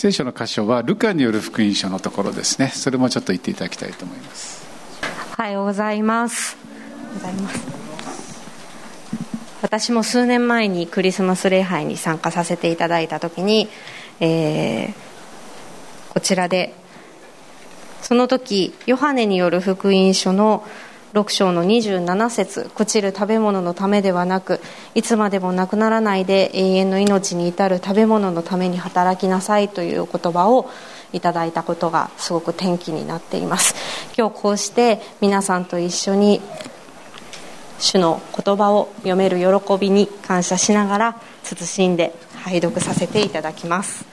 聖書の箇所はルカによる福音書のところですね。それもちょっと言っていただきたいと思います。おはようございますございます。私も数年前にクリスマス礼拝に参加させていただいた時に、えー、こちらでその時ヨハネによる福音書の6章の27節。朽ちる食べ物のためではなくいつまでもなくならないで永遠の命に至る食べ物のために働きなさいという言葉をいただいたことがすごく転機になっています。今日こうして皆さんと一緒に主の言葉を読める喜びに感謝しながら慎んで拝読させていただきます。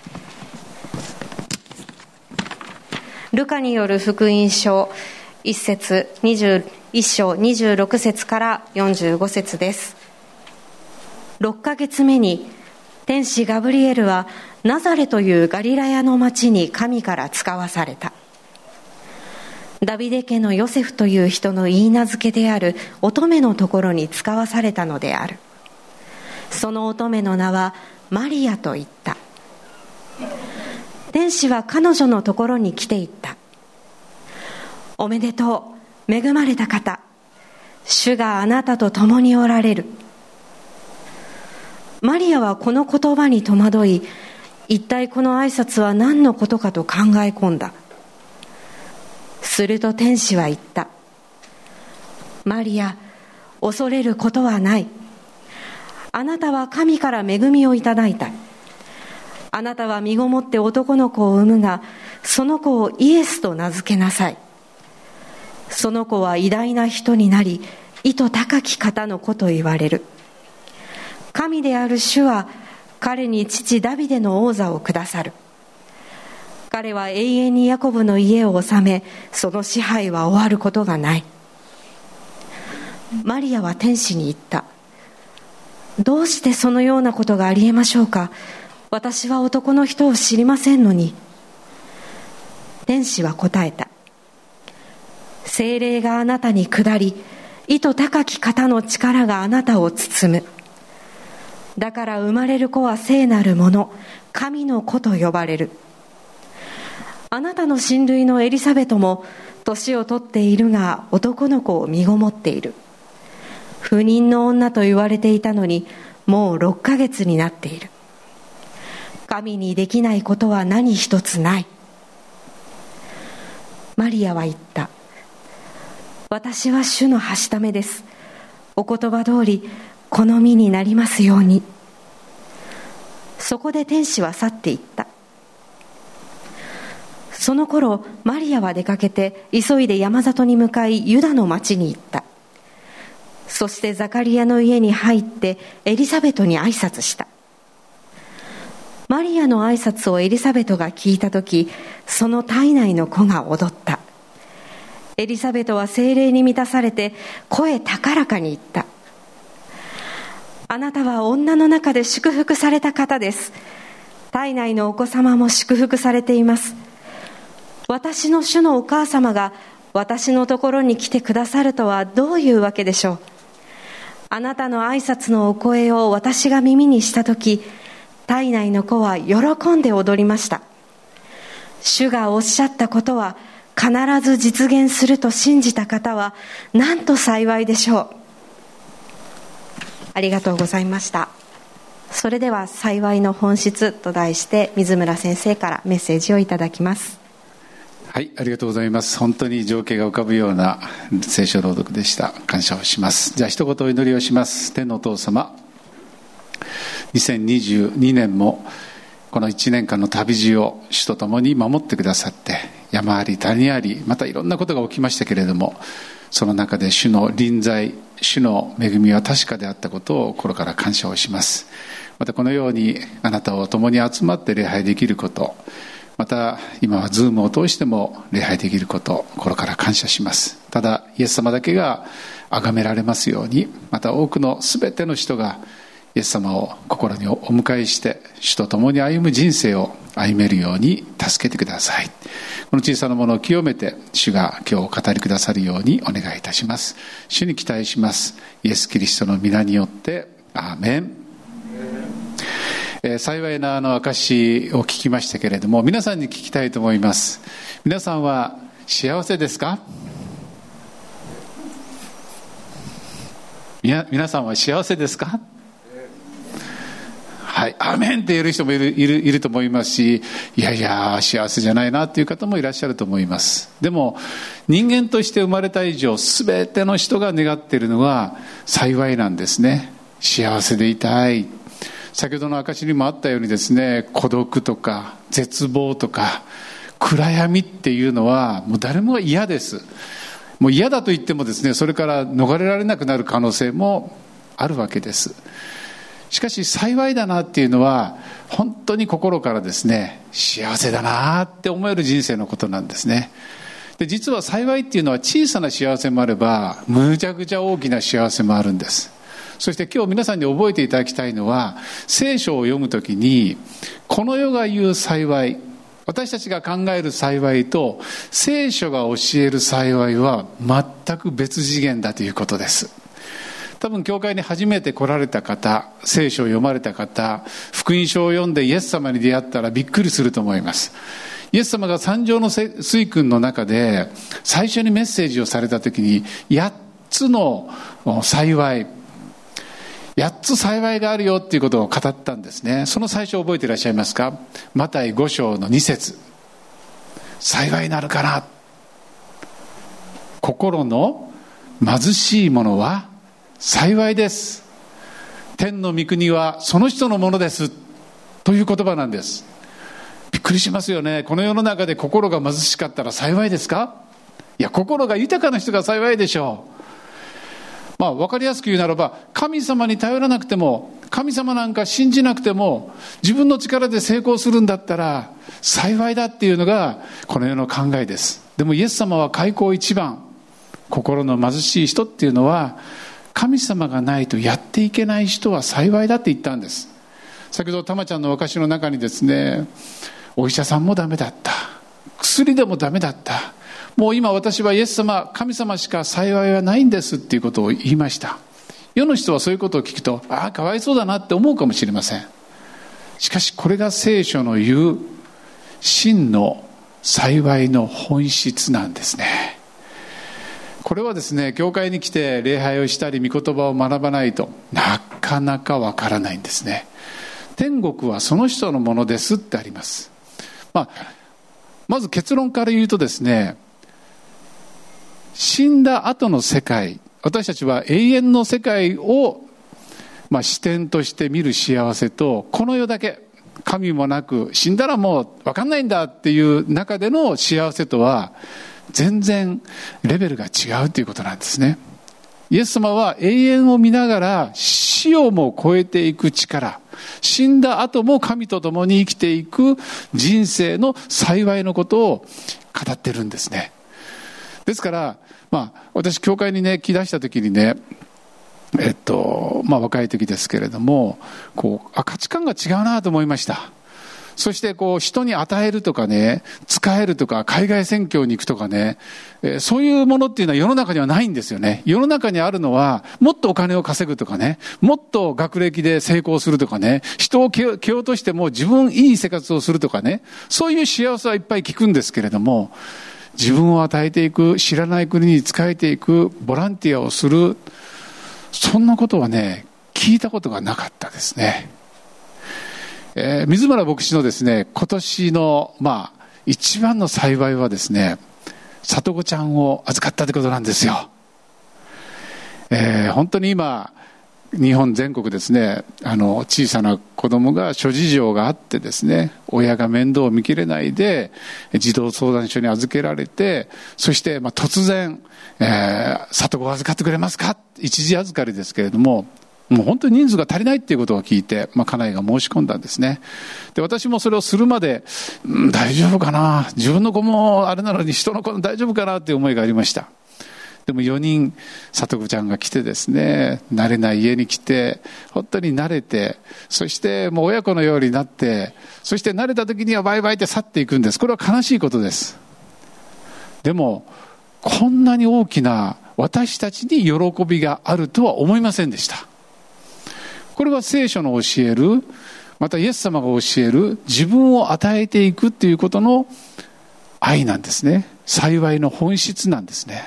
ルカによる福音書1節21章26節から45節です。6ヶ月目に天使ガブリエルはナザレというガリラヤの町に神から使わされた。ダビデ家のヨセフという人の言い名付けである乙女のところに使わされたのである。その乙女の名はマリアと言った。天使は彼女のところに来ていった。おめでとう。恵まれた方。主があなたと共におられる。マリアはこの言葉に戸惑い一体この挨拶は何のことかと考え込んだ。すると天使は言った。マリア恐れることはない。あなたは神から恵みをいただいた。あなたは身ごもって男の子を産むがその子をイエスと名付けなさい。その子は偉大な人になり意図高き方の子と言われる。神である主は彼に父ダビデの王座をくださる。彼は永遠にヤコブの家を治めその支配は終わることがない。マリアは天使に言った。どうしてそのようなことがありえましょうか？私は男の人を知りませんのに。天使は答えた。精霊があなたに下り意図高き方の力があなたを包む。だから生まれる子は聖なるもの神の子と呼ばれる。あなたの親類のエリザベトも年を取っているが男の子を身ごもっている。不妊の女と言われていたのにもう6ヶ月になっている。神にできないことは何一つない。マリアは言った。私は主のはしためです。お言葉通り好みになりますように。そこで天使は去っていった。その頃マリアは出かけて急いで山里に向かいユダの町に行った。そしてザカリアの家に入ってエリザベトに挨拶した。マリアの挨拶をエリザベトが聞いた時その体内の子が踊った。エリザベトは精霊に満たされて声高らかに言った。あなたは女の中で祝福された方です。体内のお子様も祝福されています。私の主のお母様が私のところに来てくださるとはどういうわけでしょう。あなたの挨拶のお声を私が耳にしたとき、体内の子は喜んで踊りました。主がおっしゃったことは必ず実現すると信じた方はなんと幸いでしょう。ありがとうございました。それでは「幸いの本質」と題して水村先生からメッセージをいただきます。はいありがとうございます。本当に情景が浮かぶような聖書朗読でした。感謝をします。じゃあ一言お祈りをします。天のお父様2022年もこの1年間の旅路を主と共に守ってくださって山あり谷ありまたいろんなことが起きましたけれどもその中で主の臨在主の恵みは確かであったことを心から感謝をします。またこのようにあなたを共に集まって礼拝できることまた今はズームを通しても礼拝できること心から感謝します。ただイエス様だけが崇められますようにまた多くの全ての人がイエス様を心にお迎えして主と共に歩む人生を歩めるように助けてください。この小さなものを清めて主が今日お語りくださるようにお願いいたします。主に期待します。イエス・キリストの皆によってアーメン。えー、幸いなあの証を聞きましたけれども皆さんに聞きたいと思います。皆さんは幸せですか？皆さんは幸せですか？はい、アメンって言える人もいるいるいると思いますし、いやいや、幸せじゃないなっていう方もいらっしゃると思います。でも、人間として生まれた以上、すべての人が願っているのは幸いなんですね。幸せでいたい。先ほどの証にもあったようにですね、孤独とか、絶望とか、暗闇っていうのは、もう誰もが嫌です。もう嫌だと言ってもですね、それから逃れられなくなる可能性もあるわけです。しかし幸いだなっていうのは本当に心からですね幸せだなって思える人生のことなんですね。で実は幸いっていうのは小さな幸せもあればむちゃくちゃ大きな幸せもあるんです。そして今日皆さんに覚えていただきたいのは聖書を読むときにこの世が言う幸い私たちが考える幸いと聖書が教える幸いは全く別次元だということです。多分教会に初めて来られた方聖書を読まれた方福音書を読んでイエス様に出会ったらびっくりすると思います。イエス様が三条の水訓の中で最初にメッセージをされた時に8つの幸い8つ幸いがあるよっていうことを語ったんですね。その最初覚えていらっしゃいますか？マタイ5章の2節。幸いなるから心の貧しい者は幸いです。天の御国はその人のものです。という言葉なんです。びっくりしますよね。この世の中で心が貧しかったら幸いですか？いや心が豊かな人が幸いでしょう。まあ分かりやすく言うならば神様に頼らなくても神様なんか信じなくても自分の力で成功するんだったら幸いだっていうのがこの世の考えです。でもイエス様は開口一番心の貧しい人っていうのは神様がないとやっていけない人は幸いだって言ったんです。先ほどたまちゃんの証の中にですねお医者さんもダメだった。薬でもダメだった。もう今私はイエス様神様しか幸いはないんですっていうことを言いました。世の人はそういうことを聞くとああかわいそうだなって思うかもしれません。しかしこれが聖書の言う真の幸いの本質なんですね。これはですね教会に来て礼拝をしたり御言葉を学ばないとなかなかわからないんですね。天国はその人のものですってあります、まあ、まず結論から言うとですね死んだ後の世界私たちは永遠の世界を、まあ、視点として見る幸せとこの世だけ神もなく死んだらもう分かんないんだっていう中での幸せとは全然レベルが違うということなんですね。イエス様は永遠を見ながら死をも超えていく力死んだ後も神と共に生きていく人生の幸いのことを語ってるんですね。ですからまあ私教会にね来だした時にねえっとまあ若い時ですけれどもこうあ価値観が違うなと思いました。そしてこう人に与えるとかね、使えるとか、海外選挙に行くとかね、えそういうものっていうのは世の中にはないんですよね。世の中にあるのは、もっとお金を稼ぐとかね、もっと学歴で成功するとかね、人を蹴落としても自分いい生活をするとかね、そういう幸せはいっぱい聞くんですけれども、自分を与えていく、知らない国に仕えていく、ボランティアをする、そんなことはね、聞いたことがなかったですね。えー、水村牧師のですね、今年の、まあ、一番の幸いはですね、里子ちゃんを預かったということなんですよ。えー、本当に今、日本全国ですね、あの、小さな子供が諸事情があってですね、親が面倒を見きれないで、児童相談所に預けられて、そして、まあ、突然、えー、里子を預かってくれますか?一時預かりですけれども、もう本当に人数が足りないっていうことを聞いて、まあ、家内が申し込んだんですね。で、私もそれをするまで、うん、大丈夫かな？自分の子もあれなのに人の子も大丈夫かなっていう思いがありました。でも4人、里子ちゃんが来てですね、慣れない家に来て、本当に慣れて、そしてもう親子のようになって、そして慣れた時にはバイバイって去っていくんです。これは悲しいことです。でも、こんなに大きな私たちに喜びがあるとは思いませんでした。これは聖書の教えるまたイエス様が教える自分を与えていくっていうことの愛なんですね。幸いの本質なんですね。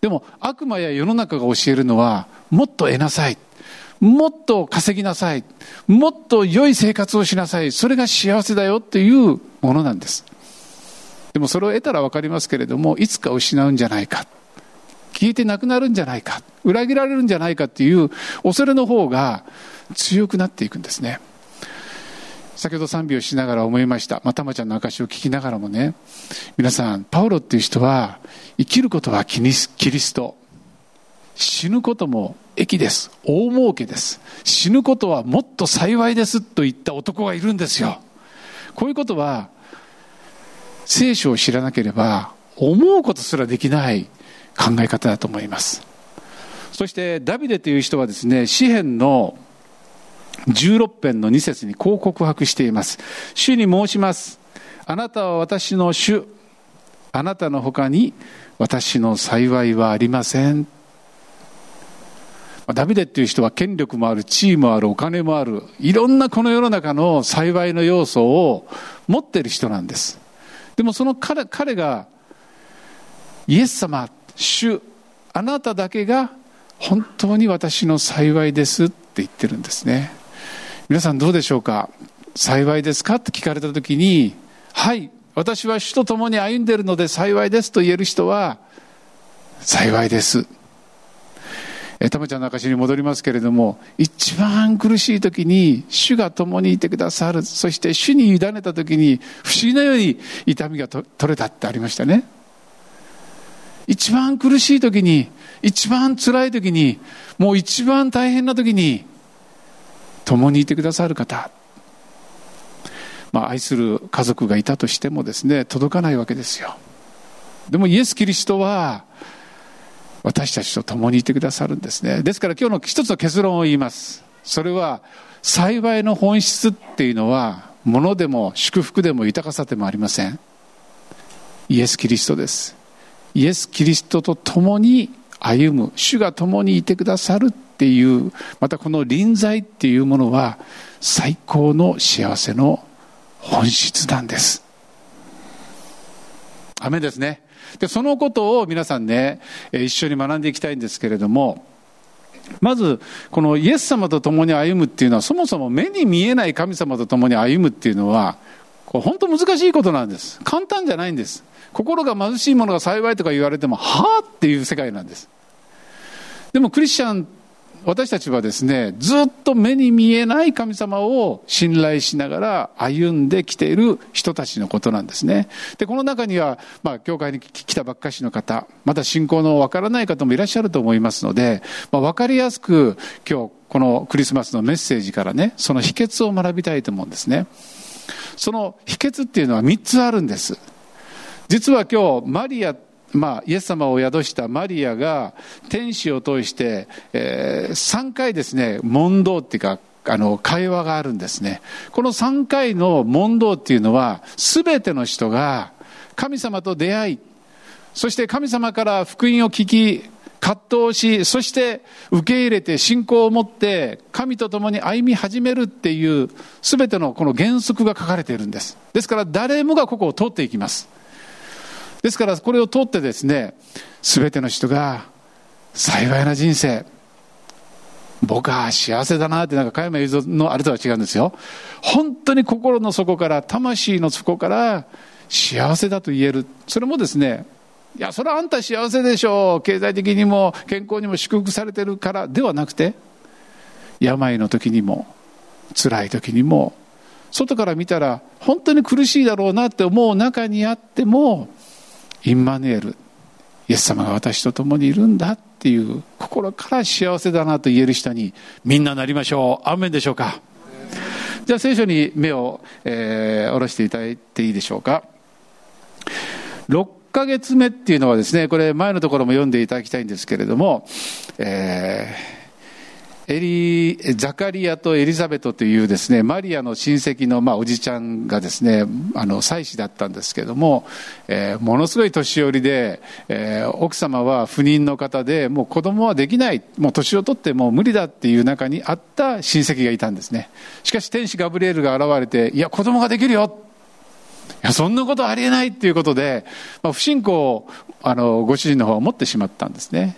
でも悪魔や世の中が教えるのはもっと得なさい。もっと稼ぎなさい。もっと良い生活をしなさい。それが幸せだよっていうものなんです。でもそれを得たら分かりますけれどもいつか失うんじゃないか。消えてなくなるんじゃないか。裏切られるんじゃないかっていう恐れの方が強くなっていくんですね。先ほど賛美をしながら思いました。またまちゃんの証を聞きながらもね。皆さんパウロっていう人は生きることはキリスト。死ぬことも益です。大儲けです。死ぬことはもっと幸いですと言った男がいるんですよ。こういうことは聖書を知らなければ思うことすらできない考え方だと思います。そしてダビデという人はですね詩篇の16編の2節にこう告白しています。主に申します。あなたは私の主。あなたの他に私の幸いはありません。ダビデっていう人は権力もある地位もあるお金もある。いろんなこの世の中の幸いの要素を持っている人なんです。でもその彼彼がイエス様主あなただけが本当に私の幸いですって言ってるんですね。皆さんどうでしょうか？幸いですか？って聞かれた時にはい私は主と共に歩んでいるので幸いですと言える人は幸いです。たまちゃんの証に戻りますけれども一番苦しい時に主が共にいてくださる。そして主に委ねた時に不思議なように痛みが取れたってありましたね。一番苦しい時に一番辛い時にもう一番大変な時に共にいてくださる方。まあ、愛する家族がいたとしてもですね届かないわけですよ。でもイエス・キリストは私たちと共にいてくださるんですね。ですから今日の一つの結論を言います。それは幸いの本質っていうのは物でも祝福でも豊かさでもありません。イエス・キリストです。イエス・キリストと共に歩む。主が共にいてくださるっていうまたこの臨在っていうものは最高の幸せの本質なんです。雨ですね。でそのことを皆さんね一緒に学んでいきたいんですけれどもまずこのイエス様と共に歩むっていうのはそもそも目に見えない神様と共に歩むっていうのはこう本当難しいことなんです。簡単じゃないんです。心が貧しいものが幸いとか言われてもはあっていう世界なんです。でもクリスチャン私たちはですねずっと目に見えない神様を信頼しながら歩んできている人たちのことなんですね。でこの中には、まあ、教会に来たばっかしの方また信仰のわからない方もいらっしゃると思いますので、まあ、分かりやすく今日このクリスマスのメッセージからねその秘訣を学びたいと思うんですね。その秘訣っていうのは3つあるんです。実は今日マリアまあ、イエス様を宿したマリアが天使を通して、えー、3回ですね問答っていうかあの会話があるんですね。この3回の問答っていうのは全ての人が神様と出会いそして神様から福音を聞き葛藤しそして受け入れて信仰を持って神と共に歩み始めるっていう全てのこの原則が書かれているんです。ですから誰もがここを通っていきます。ですからこれを通ってですね全ての人が幸いな人生僕は幸せだなってなんか加山雄三のあれとは違うんですよ。本当に心の底から魂の底から幸せだと言える。それもですねいやそれはあんた幸せでしょう。経済的にも健康にも祝福されてるからではなくて病の時にも辛い時にも外から見たら本当に苦しいだろうなって思う中にあってもインマヌエルイエス様が私と共にいるんだっていう心から幸せだなと言える人にみんななりましょう。アーメンでしょうか。じゃあ聖書に目を、えー、下ろしていただいていいでしょうか。6ヶ月目っていうのはですねこれ前のところも読んでいただきたいんですけれども、えーエリ、ザカリアとエリザベトというですね、マリアの親戚の、まあ、おじちゃんがですね、あの、妻子だったんですけども、えー、ものすごい年寄りで、えー、奥様は不妊の方で、もう子供はできない、もう年を取ってもう無理だっていう中にあった親戚がいたんですね。しかし天使ガブリエルが現れて、いや、子供ができるよいや、そんなことありえないっていうことで、まあ、不信仰を、あの、ご主人の方は持ってしまったんですね。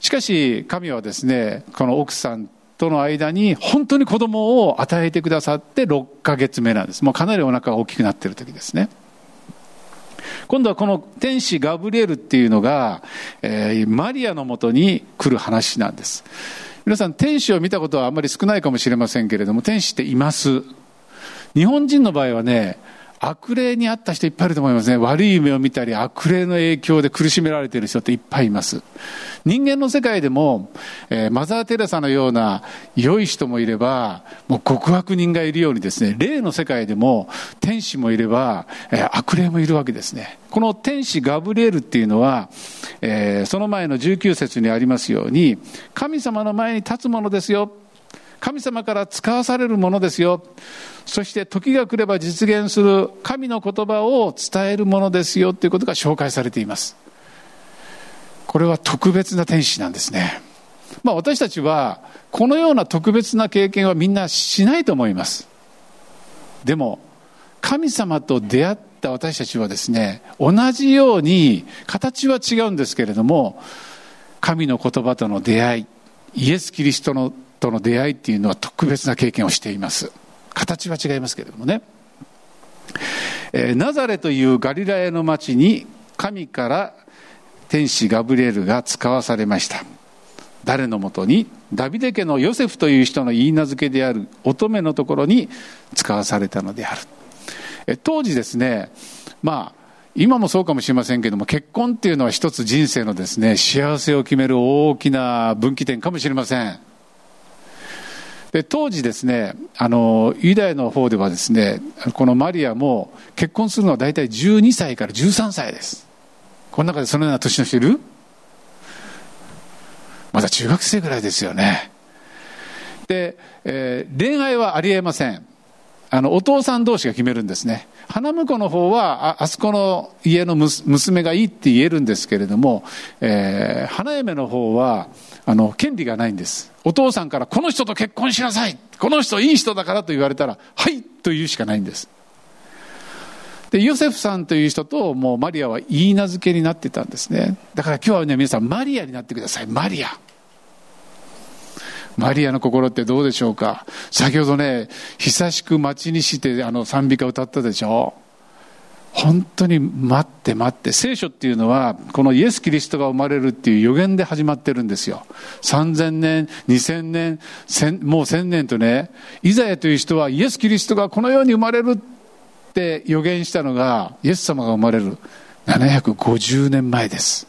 しかし、神はですね、この奥さんとの間に本当に子供を与えてくださって6ヶ月目なんです。もうかなりお腹が大きくなっている時ですね。今度はこの天使ガブリエルっていうのが、えー、マリアのもとに来る話なんです。皆さん、天使を見たことはあんまり少ないかもしれませんけれども、天使っています。日本人の場合はね、悪霊にあった人いっぱいいると思いますね。悪い夢を見たり、悪霊の影響で苦しめられている人っていっぱいいます。人間の世界でも、えー、マザー・テレサのような良い人もいれば、もう極悪人がいるようにですね、霊の世界でも天使もいれば、えー、悪霊もいるわけですね。この天使ガブリエルっていうのは、えー、その前の19節にありますように、神様の前に立つものですよ。神様から使わされるものですよ。そして時が来れば実現する神の言葉を伝えるものですよということが紹介されています。これは特別な天使なんですね。まあ私たちはこのような特別な経験はみんなしないと思います。でも神様と出会った私たちはですね、同じように形は違うんですけれども、神の言葉との出会い、イエス・キリストのとの出会いっていうのは特別な経験をしています。形は違いますけれどもね、えー、ナザレというガリラヤの町に神から天使ガブリエルが使わされました。誰のもとにダビデ家のヨセフという人の言い名付けである乙女のところに使わされたのである。え当時ですねまあ今もそうかもしれませんけども結婚っていうのは一つ人生のですね幸せを決める大きな分岐点かもしれません。で当時ですねあのユダヤの方ではですねこのマリアも結婚するのは大体12歳から13歳です。この中でそのような年の人いる？まだ中学生ぐらいですよね。で、えー、恋愛はありえません。あのお父さん同士が決めるんですね。花婿の方はあそこの家の娘がいいって言えるんですけれども、えー、花嫁の方はあの権利がないんです。お父さんからこの人と結婚しなさい。この人いい人だからと言われたらはいと言うしかないんです。でヨセフさんという人ともうマリアは言い名付けになってたんですね。だから今日はね皆さんマリアになってください。マリア。マリアの心ってどうでしょうか？先ほどね久しく待ちにしてあの賛美歌歌ったでしょ？本当に待って待って。聖書っていうのはこのイエス・キリストが生まれるっていう予言で始まってるんですよ。3000年2000年もう1000年とねイザヤという人はイエス・キリストがこの世に生まれるって予言したのがイエス様が生まれる750年前です。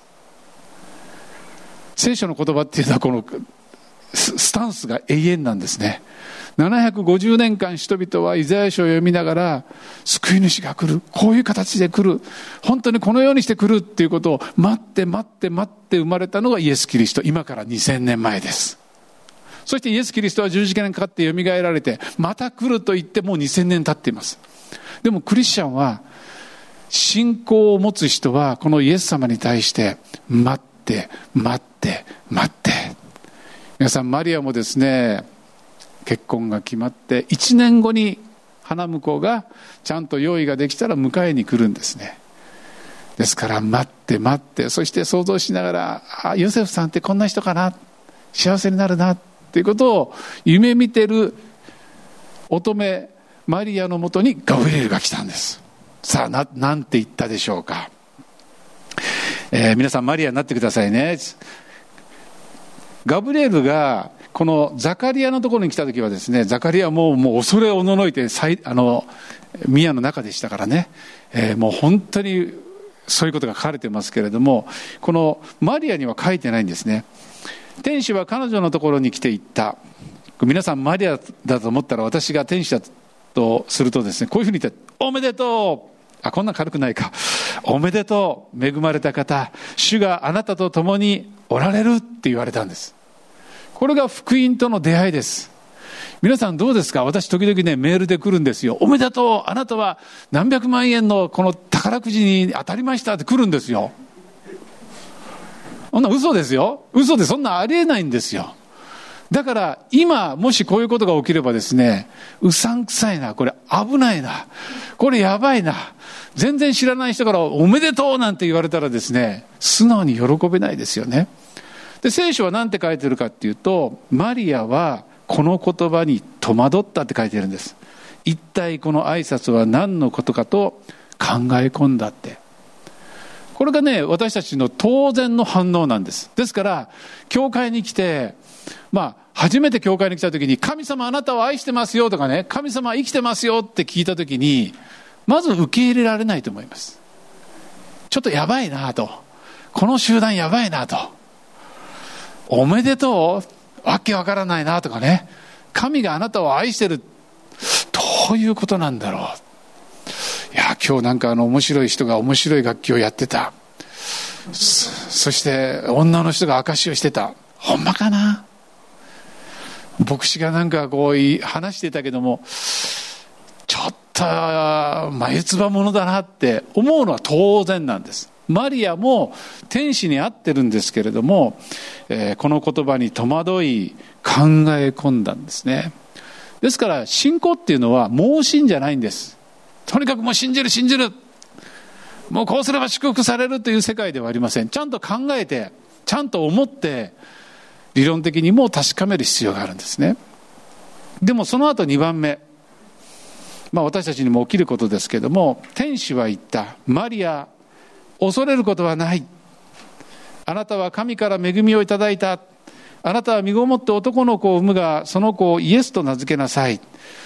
聖書の言葉っていうのはこのスタンスが永遠なんですね。750年間人々はイザヤ書を読みながら救い主が来るこういう形で来る本当にこのようにして来るっていうことを待って待って待って生まれたのがイエス・キリスト。今から2000年前です。そしてイエス・キリストは十字架にかかって蘇られてまた来ると言ってもう2000年経っています。でもクリスチャンは信仰を持つ人はこのイエス様に対して待って待って待って皆さんマリアもですね結婚が決まって1年後に花婿がちゃんと用意ができたら迎えに来るんですね。ですから待って待ってそして想像しながらあヨセフさんってこんな人かな幸せになるなっていうことを夢見てる乙女マリアのもとにガブリエルが来たんです。さあななんて言ったでしょうか、えー、皆さんマリアになってくださいね。ガブリエルがこのザカリアのところに来た時はですねザカリアももう恐れおののいてあの宮の中でしたからね、えー、もう本当にそういうことが書かれてますけれどもこのマリアには書いてないんですね。天使は彼女のところに来ていった。皆さんマリアだと思ったら私が天使だとするとですねこういうふうに言って「おめでとう!」あこんな軽くないか「おめでとう。恵まれた方。主があなたと共におられる」って言われたんです。これが福音との出会いです。皆さんどうですか？私時々ねメールで来るんですよ。おめでとう。あなたは何百万円のこの宝くじに当たりましたって来るんですよ。そんな嘘ですよ。嘘でそんなありえないんですよ。だから今もしこういうことが起きればですねうさんくさいな。これ危ないな。これやばいな。全然知らない人からおめでとうなんて言われたらですね素直に喜べないですよね。で聖書は何て書いてるかっていうとマリアはこの言葉に戸惑ったって書いてるんです。一体この挨拶は何のことかと考え込んだって。これがね私たちの当然の反応なんです。ですから教会に来てまあ初めて教会に来た時に神様あなたを愛してますよとかね神様生きてますよって聞いた時にまず受け入れられないと思います。ちょっとやばいなと。この集団やばいなと。おめでとう？わけわからないなとかね。神があなたを愛してる。どういうことなんだろう。いや今日なんかあの面白い人が面白い楽器をやってた。そして女の人が証しをしてた。ほんまかな？牧師がなんかこう話してたけどもちょっと眉唾者だなって思うのは当然なんです。マリアも天使に会ってるんですけれども、えー、この言葉に戸惑い考え込んだんですね。ですから信仰っていうのは盲信じゃないんです。とにかくもう信じる信じる。もうこうすれば祝福されるという世界ではありません。ちゃんと考えてちゃんと思って理論的にも確かめる必要があるんですね。でもその後2番目。まあ私たちにも起きることですけども天使は言った。マリア恐れることはない。あなたは神から恵みをいただいた。あなたは身ごもって男の子を産むがその子をイエスと名付けなさい。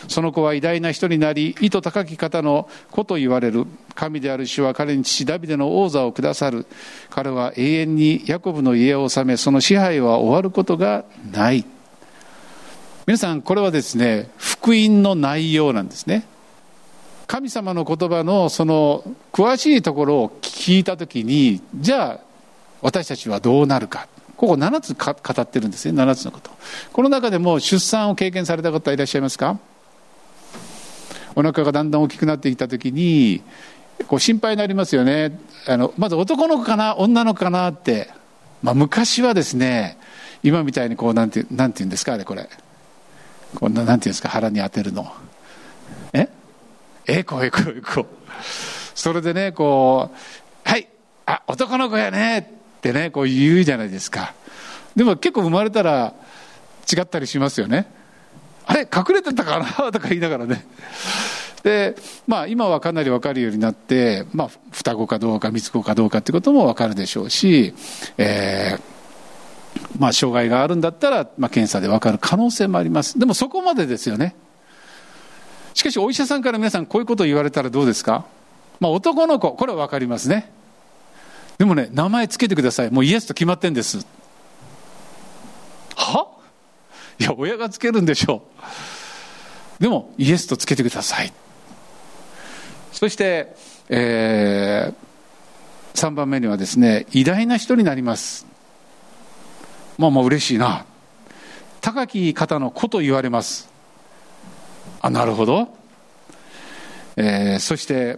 その子は偉大な人になり意図高き方の子と言われる。神である主は彼に父ダビデの王座をくださる。彼は永遠にヤコブの家を治めその支配は終わることがない。皆さんこれはですね福音の内容なんですね。神様の言葉のその詳しいところを聞いた時にじゃあ私たちはどうなるか。ここ7つ語ってるんですね。7つのこと。この中でも出産を経験された方いらっしゃいますか？お腹がだんだん大きくなってきた時にこう心配になりますよね。あのまず男の子かな？女の子かな？って、まあ、昔はですね今みたいにこうなんてなんて言うんですかあれこれ。こんななんて言うんですか腹に当てるの。えこうえこうえこう。それでねこう「はいあ男の子やね」ってねこう言うじゃないですか。でも結構生まれたら違ったりしますよね。あれ隠れてたかな？とか言いながらね。でまあ今はかなり分かるようになって、まあ、双子かどうか三つ子かどうかってことも分かるでしょうし、えー、まあ障害があるんだったら、まあ、検査で分かる可能性もあります。でもそこまでですよね。しかしお医者さんから皆さんこういうことを言われたらどうですか？まあ男の子これは分かりますね。でもね名前つけてください。もうイエスと決まってんです。は？いや親がつけるんでしょう。でもイエスとつけてください。そして、えー、3番目にはですね偉大な人になります。まあまあ嬉しいな。高き方の子と言われます。あなるほど、えー、そして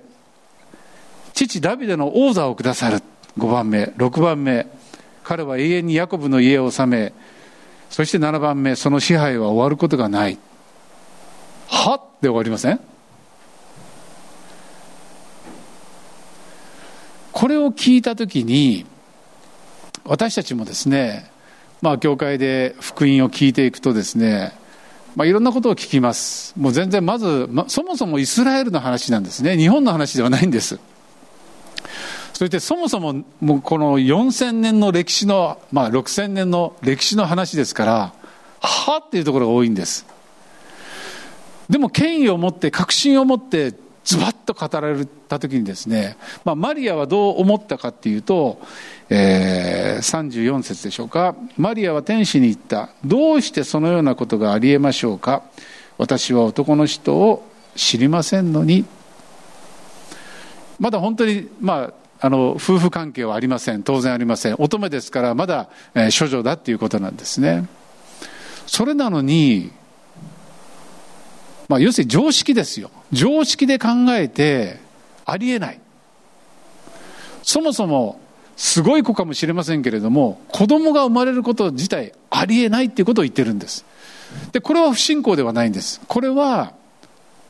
父ダビデの王座をくださる。5番目6番目。彼は永遠にヤコブの家を治めそして7番目その支配は終わることがない。はって終わりません？これを聞いた時に私たちもですねまあ教会で福音を聞いていくとですねまあ、いろんなことを聞きます。もう全然まず、ま、そもそもイスラエルの話なんですね。日本の話ではないんです。そしてそもそももうこの4000年の歴史の、まあ、6000年の歴史の話ですからはっていうところが多いんです。でも権威を持って確信を持ってズバッと語られた時にですね、まあ、マリアはどう思ったかっていうと、えー、34節でしょうか。マリアは天使に言った。どうしてそのようなことがありえましょうか。私は男の人を知りませんのに。まだ本当にまああの夫婦関係はありません。当然ありません。乙女ですからまだ、えー、処女だっていうことなんですね。それなのに、まあ、要するに常識ですよ。常識で考えてありえない。そもそもすごい子かもしれませんけれども子供が生まれること自体ありえないっていうことを言ってるんです。でこれは不信仰ではないんです。これは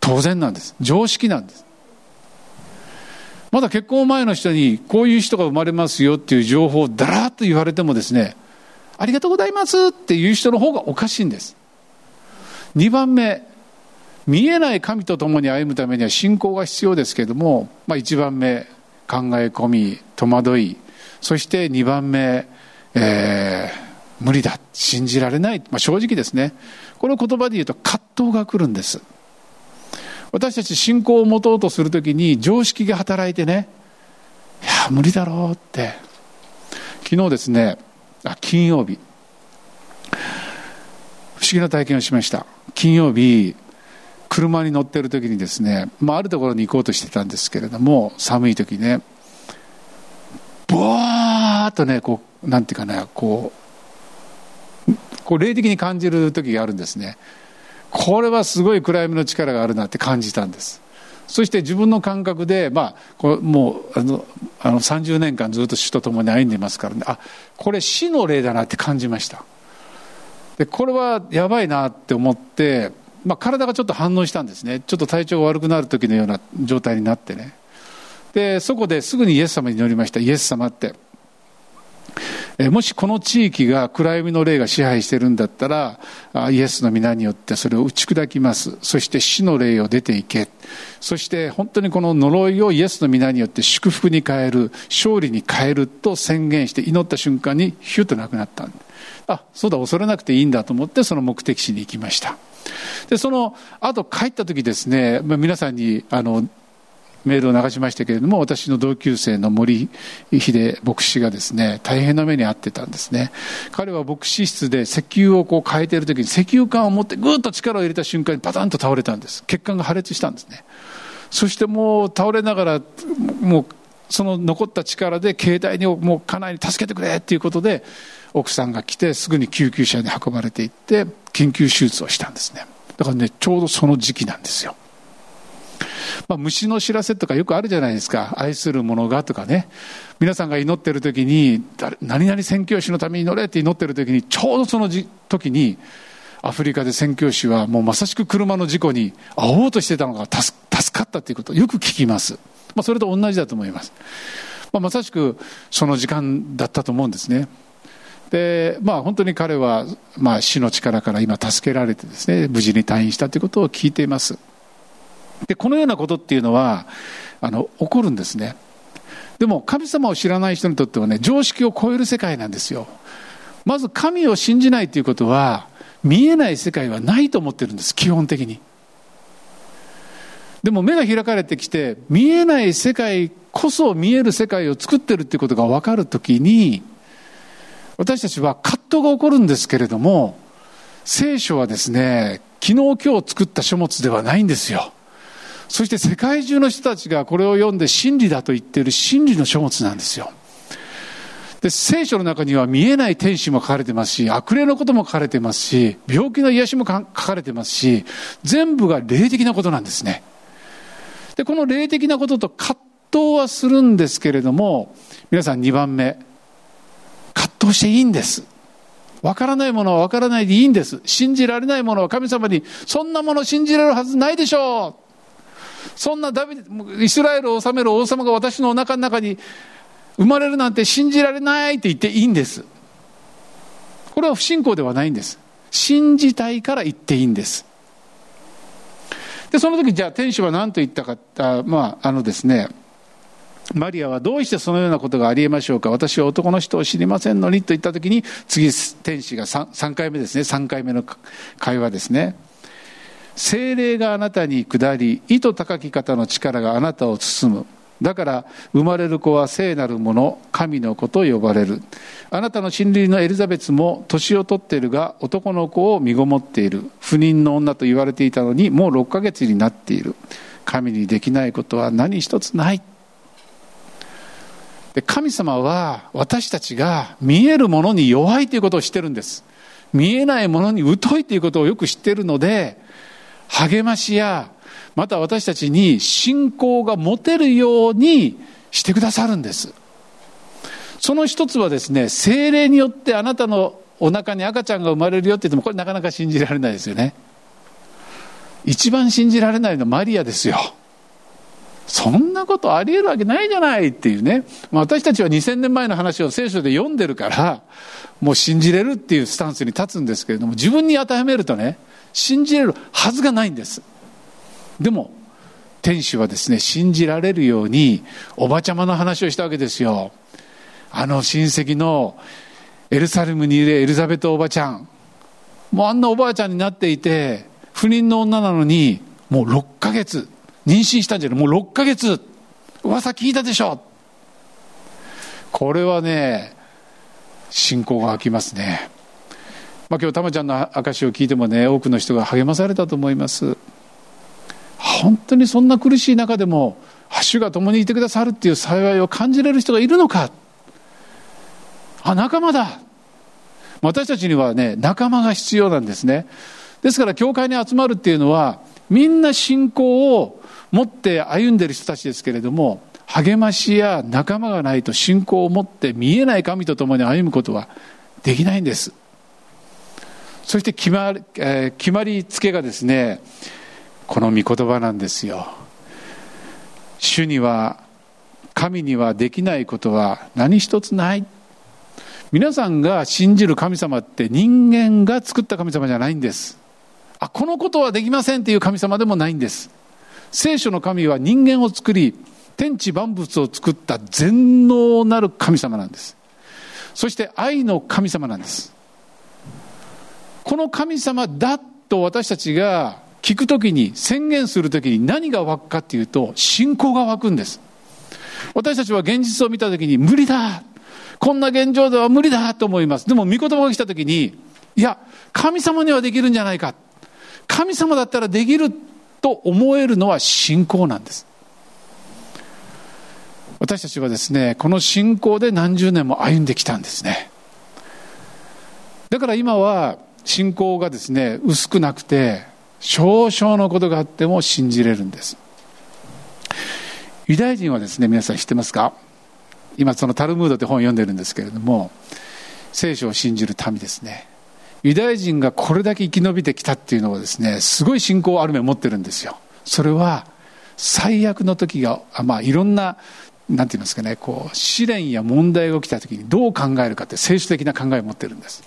当然なんです。常識なんです。まだ結婚前の人にこういう人が生まれますよっていう情報をだらっと言われてもですねありがとうございますっていう人の方がおかしいんです。2番目見えない神と共に歩むためには信仰が必要ですけれども、まあ、1番目考え込み戸惑いそして2番目、えー、無理だ。信じられない、まあ、正直ですね。これを言葉で言うと葛藤が来るんです。私たち信仰を持とうとするときに常識が働いてねいや無理だろうって。昨日ですねあ金曜日。不思議な体験をしました。金曜日車に乗ってる時にですね、まあ、あるところに行こうとしてたんですけれども寒い時ねとねこうなんていうかなこうこう霊的に感じる時があるんですね。これはすごい暗闇の力があるなって感じたんです。そして自分の感覚で、まあ、こうもうあのあの30年間ずっと死と共に歩んでいますからね。あこれ死の霊だなって感じました。でこれはやばいなって思って、まあ、体がちょっと反応したんですね。ちょっと体調が悪くなる時のような状態になってね。でそこですぐにイエス様に乗りました。イエス様って。もしこの地域が暗闇の霊が支配してるんだったらイエスの皆によってそれを打ち砕きます。そして死の霊を出ていけ。そして本当にこの呪いをイエスの皆によって祝福に変える。勝利に変えると宣言して祈った瞬間にヒュッとなくなったあそうだ恐れなくていいんだと思ってその目的地に行きました。でその後帰った時ですね、ま、皆さんにあのメールを流しましたけれども私の同級生の森秀牧師がですね大変な目に遭ってたんですね。彼は牧師室で石油をこう変えている時に石油缶を持ってぐっと力を入れた瞬間にパタンと倒れたんです。血管が破裂したんですね。そしてもう倒れながらもうその残った力で携帯にもう家内に助けてくれっていうことで奥さんが来てすぐに救急車に運ばれていって緊急手術をしたんですね。だからねちょうどその時期なんですよ。まあ、虫の知らせとかよくあるじゃないですか。愛する者がとかね。皆さんが祈ってる時に何々宣教師のために祈れって祈ってる時にちょうどその時にアフリカで宣教師はもうまさしく車の事故に遭おうとしてたのが助かったということよく聞きます、まあ、それと同じだと思います、まあ、まさしくその時間だったと思うんですね。でまあ本当に彼は、まあ、死の力から今助けられてですね無事に退院したということを聞いています。でこのようなことっていうのはあの起こるんですね。でも神様を知らない人にとってはね常識を超える世界なんですよ。まず神を信じないということは見えない世界はないと思ってるんです基本的に。でも目が開かれてきて見えない世界こそ見える世界を作ってるっていうことが分かるときに私たちは葛藤が起こるんですけれども聖書はですね昨日今日作った書物ではないんですよ。そして世界中の人たちがこれを読んで真理だと言っている真理の書物なんですよ。で、聖書の中には見えない天使も書かれてますし、悪霊のことも書かれてますし、病気の癒しも書かれてますし、全部が霊的なことなんですね。で、この霊的なことと葛藤はするんですけれども、皆さん2番目、葛藤していいんです。わからないものはわからないでいいんです。信じられないものは神様に、そんなもの信じられるはずないでしょうそんなダビイスラエルを治める王様が私のお腹の中に生まれるなんて信じられないって言っていいんです。これは不信仰ではないんです。信じたいから言っていいんです。でその時じゃあ天使は何と言ったかあまああのですねマリアはどうしてそのようなことがありえましょうか。私は男の人を知りませんのにと言った時に次天使が 3, 3回目ですね。3回目の会話ですね。精霊があなたに下り、意図高き方の力があなたを包む。だから生まれる子は聖なるもの、神の子と呼ばれる。あなたの親類のエリザベスも年を取っているが男の子を身ごもっている。不妊の女と言われていたのにもう6ヶ月になっている。神にできないことは何一つない。で神様は私たちが見えるものに弱いということを知ってるんです。見えないものに疎いということをよく知ってるので励ましやまた私たちに信仰が持てるようにしてくださるんです。その一つはですね精霊によってあなたのお腹に赤ちゃんが生まれるよって言ってもこれなかなか信じられないですよね。一番信じられないのはマリアですよ。そんなことありえるわけないじゃないっていうね、まあ、私たちは2000年前の話を聖書で読んでるからもう信じれるっていうスタンスに立つんですけれども自分に当てはめるとね信じれるはずがないんです。でも天使はですね信じられるようにおばちゃまの話をしたわけですよ。あの親戚のエルサレムにいるエリザベトおばちゃん。もうあんなおばあちゃんになっていて不妊の女なのにもう6ヶ月妊娠したんじゃないもう6ヶ月噂聞いたでしょ。これはね信仰が湧きますね、まあ、今日たまちゃんの証を聞いてもね多くの人が励まされたと思います。本当にそんな苦しい中でも主が共にいてくださるっていう幸いを感じれる人がいるのか。あ仲間だ。私たちにはね仲間が必要なんですね。ですから教会に集まるっていうのはみんな信仰を持って歩んでる人たちですけれども励ましや仲間がないと信仰を持って見えない神と共に歩むことはできないんです。そして決まり,、えー、決まりつけがですねこの御言葉なんですよ。主には神にはできないことは何一つない。皆さんが信じる神様って人間が作った神様じゃないんです。あこのことはできませんっていう神様でもないんです。聖書の神は人間を作り天地万物を作った全能なる神様なんです。そして愛の神様なんです。この神様だと私たちが聞くときに宣言するときに何が湧くかっていうと信仰が湧くんです。私たちは現実を見たときに無理だ。こんな現状では無理だと思います。でも御言葉が来たときにいや神様にはできるんじゃないか。神様だったらできると思えるのは信仰なんです。私たちはですねこの信仰で何十年も歩んできたんですね。だから今は信仰がですね薄くなくて少々のことがあっても信じれるんです。ユダヤ人はですね皆さん知ってますか？今そのタルムードって本を読んでるんですけれども聖書を信じる民ですね。ユダヤ人がこれだけ生き延びてきたっていうのはですねすごい信仰ある面を持ってるんですよ。それは最悪の時がまあいろんななんて言いますかねこう試練や問題が起きた時にどう考えるかって聖書的な考えを持ってるんです、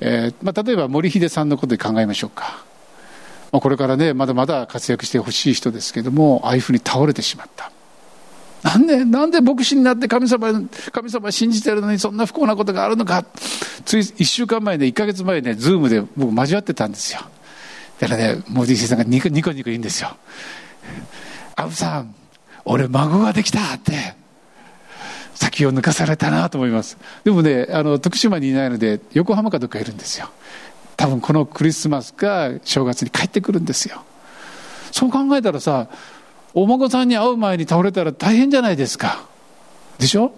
えーまあ、例えば森秀さんのことで考えましょうか、まあ、これからねまだまだ活躍してほしい人ですけどもああいうふうに倒れてしまった。なんでなんで牧師になって神様神様信じてるのにそんな不幸なことがあるのか。つい1週間前ね1か月前ねズームで僕交わってたんですよ。だからねモディシーさんがニコニコニコ言うんですよ「アブさん俺孫ができたって。先を抜かされたなと思います。でもねあの徳島にいないので横浜かどっかいるんですよ。多分このクリスマスか正月に帰ってくるんですよ。そう考えたらさお孫さんに会う前に倒れたら大変じゃないですか。でしょ？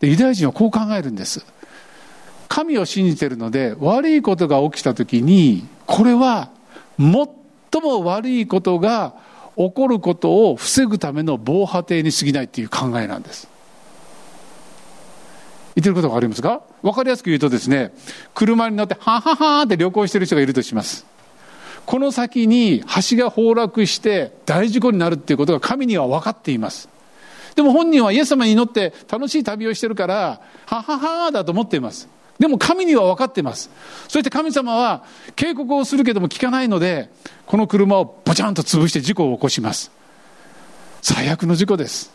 でユダヤ人はこう考えるんです。神を信じてるので悪いことが起きた時にこれは最も悪いことが起こることを防ぐための防波堤に過ぎないっていう考えなんです。言ってることがありますか？分かりやすく言うとですね車に乗ってはははって旅行してる人がいるとします。この先に橋が崩落して大事故になるっていうことが神には分かっています。でも本人はイエス様に祈って楽しい旅をしてるからはははだと思っています。でも神には分かっています。そして神様は警告をするけども聞かないのでこの車をボチャンと潰して事故を起こします。最悪の事故です。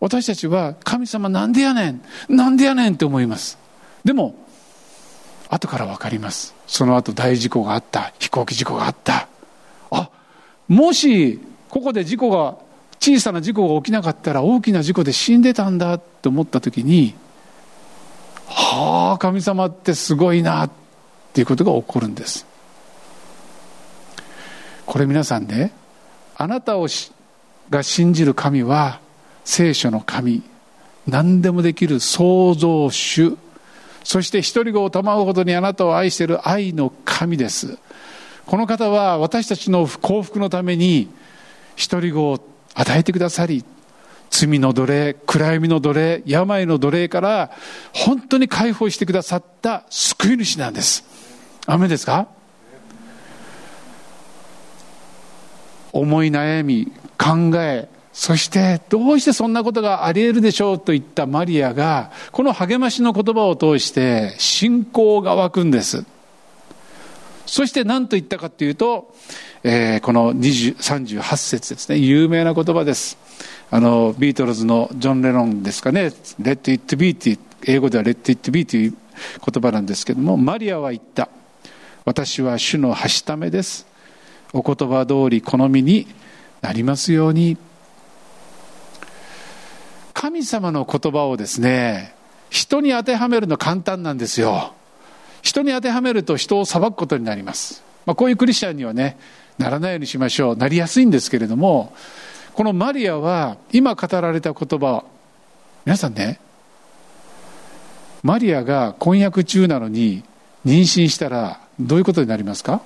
私たちは神様なんでやねん？なんでやねん？って思います。でも後から分かります。その後大事故があった。飛行機事故があった。あもしここで事故が小さな事故が起きなかったら大きな事故で死んでたんだと思った時にはあ神様ってすごいなっていうことが起こるんです。これ皆さんねあなたをが信じる神は聖書の神何でもできる創造主。そして一人子を賜うほどにあなたを愛している愛の神です。この方は私たちの幸福のために一人子を与えてくださり罪の奴隷暗闇の奴隷病の奴隷から本当に解放してくださった救い主なんです。アメですか？思い悩み考えそしてどうしてそんなことがあり得るでしょうと言ったマリアがこの励ましの言葉を通して信仰が湧くんです。そして何と言ったかというと、えー、この38節ですね。有名な言葉です。あのビートルズのジョン・レノンですかね「Let it be」って英語では「Let it be」という言葉なんですけどもマリアは言った。私は主のはしためです。お言葉通り好みになりますように。神様の言葉をですね人に当てはめるの簡単なんですよ。人に当てはめると人を裁くことになります、まあ、こういうクリスチャンにはねならないようにしましょう。なりやすいんですけれどもこのマリアは今語られた言葉皆さんねマリアが婚約中なのに妊娠したらどういうことになりますか？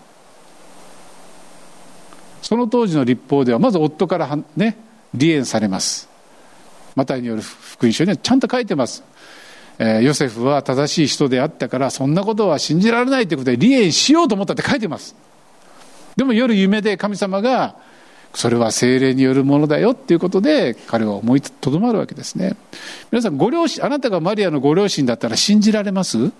その当時の立法ではまず夫からね離縁されます。マタイによる福音書にはちゃんと書いてます。えー、ヨセフは正しい人であったからそんなことは信じられないということで離縁しようと思ったって書いてます。でも夜夢で神様がそれは精霊によるものだよっていうことで彼は思いとどまるわけですね。皆さんご両親あなたがマリアのご両親だったら信じられます？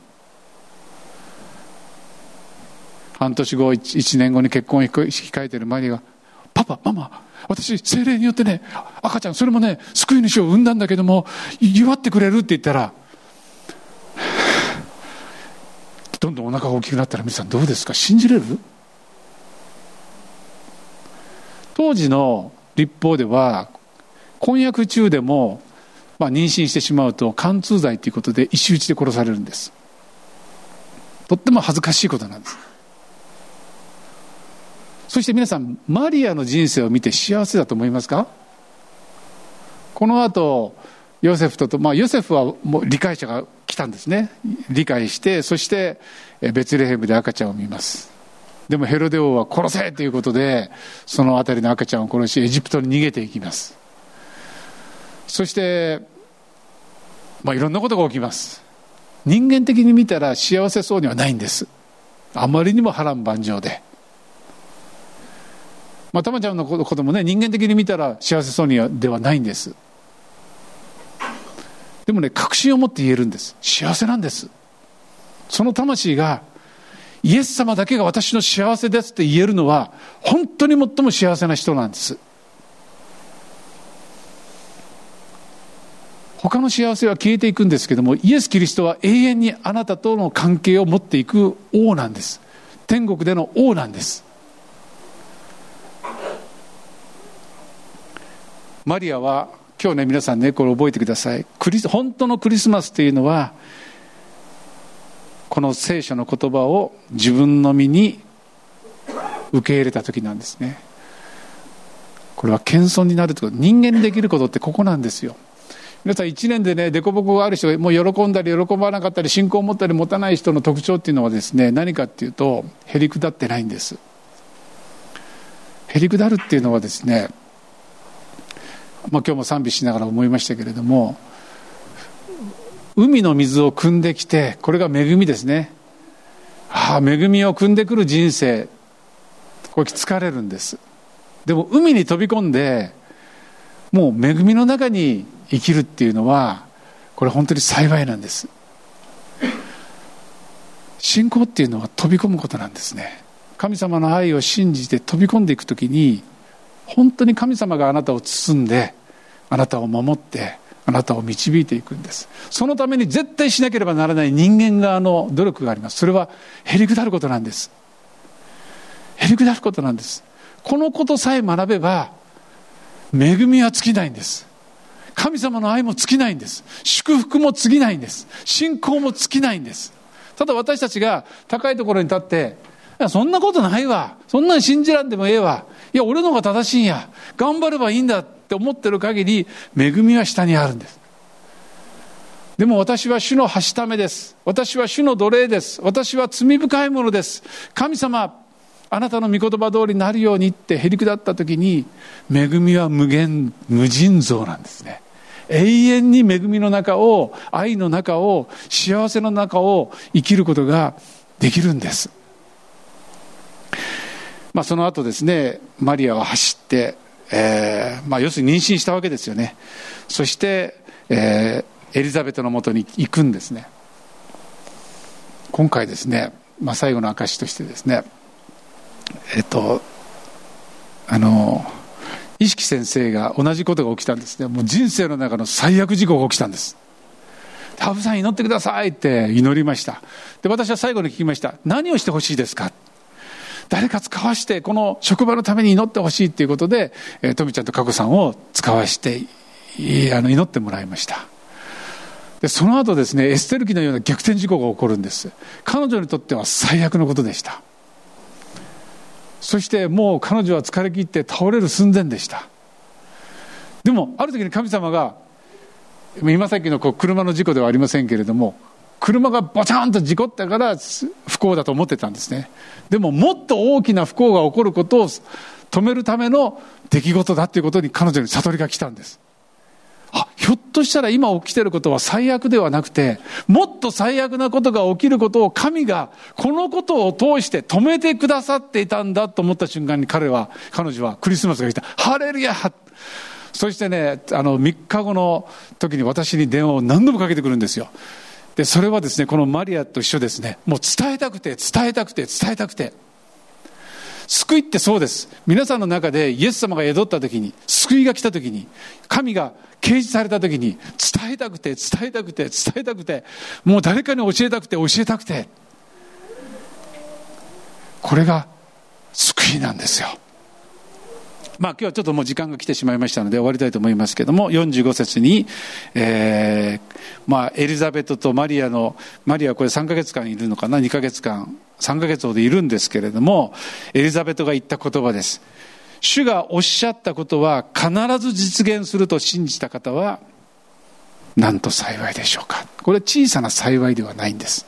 半年後 1, 1年後に結婚を控えているマリアが「パパママ。私精霊によってね赤ちゃんそれもね救い主を産んだんだけども祝ってくれる」って言ったらどんどんお腹が大きくなったら皆さんどうですか？信じれる？当時の立法では婚約中でも、まあ、妊娠してしまうと貫通罪ということで石打ちで殺されるんです。とっても恥ずかしいことなんです。そして皆さんマリアの人生を見て幸せだと思いますか？この後ヨセフとと、まあ、ヨセフはもう理解者が来たんですね。理解してそしてベツレヘムで赤ちゃんを見ます。でもヘロデ王は殺せということでその辺りの赤ちゃんを殺しエジプトに逃げていきます。そして、まあ、いろんなことが起きます。人間的に見たら幸せそうにはないんです。あまりにも波乱万丈で。まあ、たまちゃんのこともね人間的に見たら幸せそうにはではないんです。でもね確信を持って言えるんです。幸せなんです。その魂がイエス様だけが私の幸せですって言えるのは本当に最も幸せな人なんです。他の幸せは消えていくんですけどもイエス・キリストは永遠にあなたとの関係を持っていく王なんです。天国での王なんです。マリアは今日ね皆さんねこれ覚えてください。クリス本当のクリスマスというのはこの聖書の言葉を自分の身に受け入れた時なんですね。これは謙遜になるということ。人間できることってここなんですよ。皆さん1年でね凸凹がある人がもう喜んだり喜ばなかったり信仰を持ったり持たない人の特徴っていうのはですね何かっていうとへりくだってないんです。へりくだるっていうのはですねまあ、今日も賛美しながら思いましたけれども海の水を汲んできてこれが恵みですね。ああ恵みを汲んでくる人生。これ疲れるんです。でも海に飛び込んでもう恵みの中に生きるっていうのはこれ本当に幸いなんです。信仰っていうのは飛び込むことなんですね。神様の愛を信じて飛び込んでいく時に本当に神様があなたを包んであなたを守ってあなたを導いていくんです。そのために絶対しなければならない人間側の努力があります。それはへりくだることなんです。へりくだることなんです。このことさえ学べば恵みは尽きないんです。神様の愛も尽きないんです。祝福も尽きないんです。信仰も尽きないんです。ただ私たちが高いところに立ってやそんなことないわ。そんなん信じらんでもええわ。いや、俺の方が正しいんや。頑張ればいいんだって思ってる限り、恵みは下にあるんです。でも私は主のはしためです。私は主の奴隷です。私は罪深いものです。神様あなたの御言葉通りになるようにってへりくだった時に恵みは無限無尽蔵なんですね。永遠に恵みの中を愛の中を幸せの中を生きることができるんです。まあその後ですねマリアは走って、えーまあ、要するに妊娠したわけですよね。そして、えー、エリザベトのもとに行くんですね。今回ですね、まあ、最後の証としてですねえっとあの意識先生が同じことが起きたんですね。もう人生の中の最悪事故が起きたんです。羽生さん祈ってくださいって祈りました。で私は最後に聞きました。何をしてほしいですか？誰か使わしてこの職場のために祈ってほしいっていうことで、えー、富ちゃんと佳子さんを使わしてあの祈ってもらいました。でその後ですねエステル記のような逆転事故が起こるんです。彼女にとっては最悪のことでした。そしてもう彼女は疲れ切って倒れる寸前でした。でもある時に神様が今さっきのこう車の事故ではありませんけれども車がボチャンと事故ったから不幸だと思ってたんですね。でももっと大きな不幸が起こることを止めるための出来事だということに彼女に悟りが来たんです。あひょっとしたら今起きてることは最悪ではなくてもっと最悪なことが起きることを神がこのことを通して止めてくださっていたんだと思った瞬間に彼は彼女はクリスマスが来た。ハレルヤ!そしてねあの3日後の時に私に電話を何度もかけてくるんですよ。でそれはですねこのマリアと一緒ですね。もう伝えたくて伝えたくて伝えたくて。救いってそうです。皆さんの中でイエス様が宿った時に救いが来た時に神が掲示された時に伝えたくて伝えたくて伝えたくてもう誰かに教えたくて教えたくて。これが救いなんですよ。まあ今日はちょっともう時間が来てしまいましたので終わりたいと思いますけども45節に、えーまあ、エリザベトとマリアのマリアはこれ3ヶ月間いるのかな？2ヶ月間3ヶ月ほどいるんですけれどもエリザベトが言った言葉です。主がおっしゃったことは必ず実現すると信じた方はなんと幸いでしょうか？これは小さな幸いではないんです。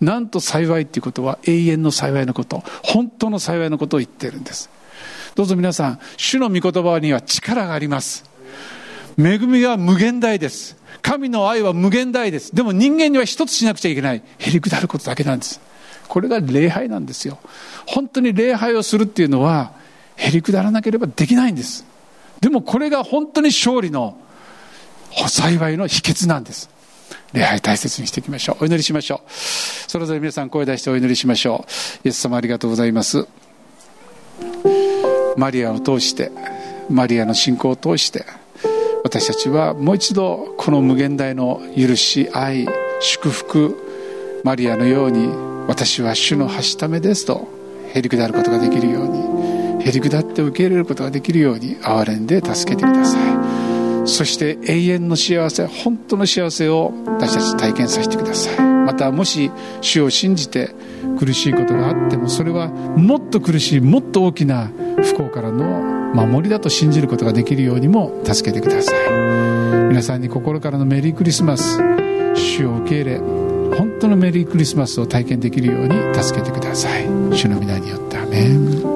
なんと幸いっていうことは永遠の幸いのこと本当の幸いのことを言ってるんです。どうぞ皆さん主の御言葉には力があります。恵みは無限大です。神の愛は無限大です。でも人間には一つしなくちゃいけない。へりくだることだけなんです。これが礼拝なんですよ。本当に礼拝をするっていうのはへりくだらなければできないんです。でもこれが本当に勝利の幸いの秘訣なんです。礼拝大切にしていきましょう。お祈りしましょう。それぞれ皆さん声出してお祈りしましょう。イエス様ありがとうございます。マリアを通してマリアの信仰を通して私たちはもう一度この無限大の許し愛祝福マリアのように私は主のはしためですとへりくだることができるようにへりくだって受け入れることができるように憐れんで助けてください。そして永遠の幸せ本当の幸せを私たち体験させてください。またもし主を信じて苦しいことがあってもそれはもっと苦しいもっと大きな不幸からの守りだと信じることができるようにも助けてください。皆さんに心からのメリークリスマス主を受け入れ本当のメリークリスマスを体験できるように助けてください。主の皆によってアメン。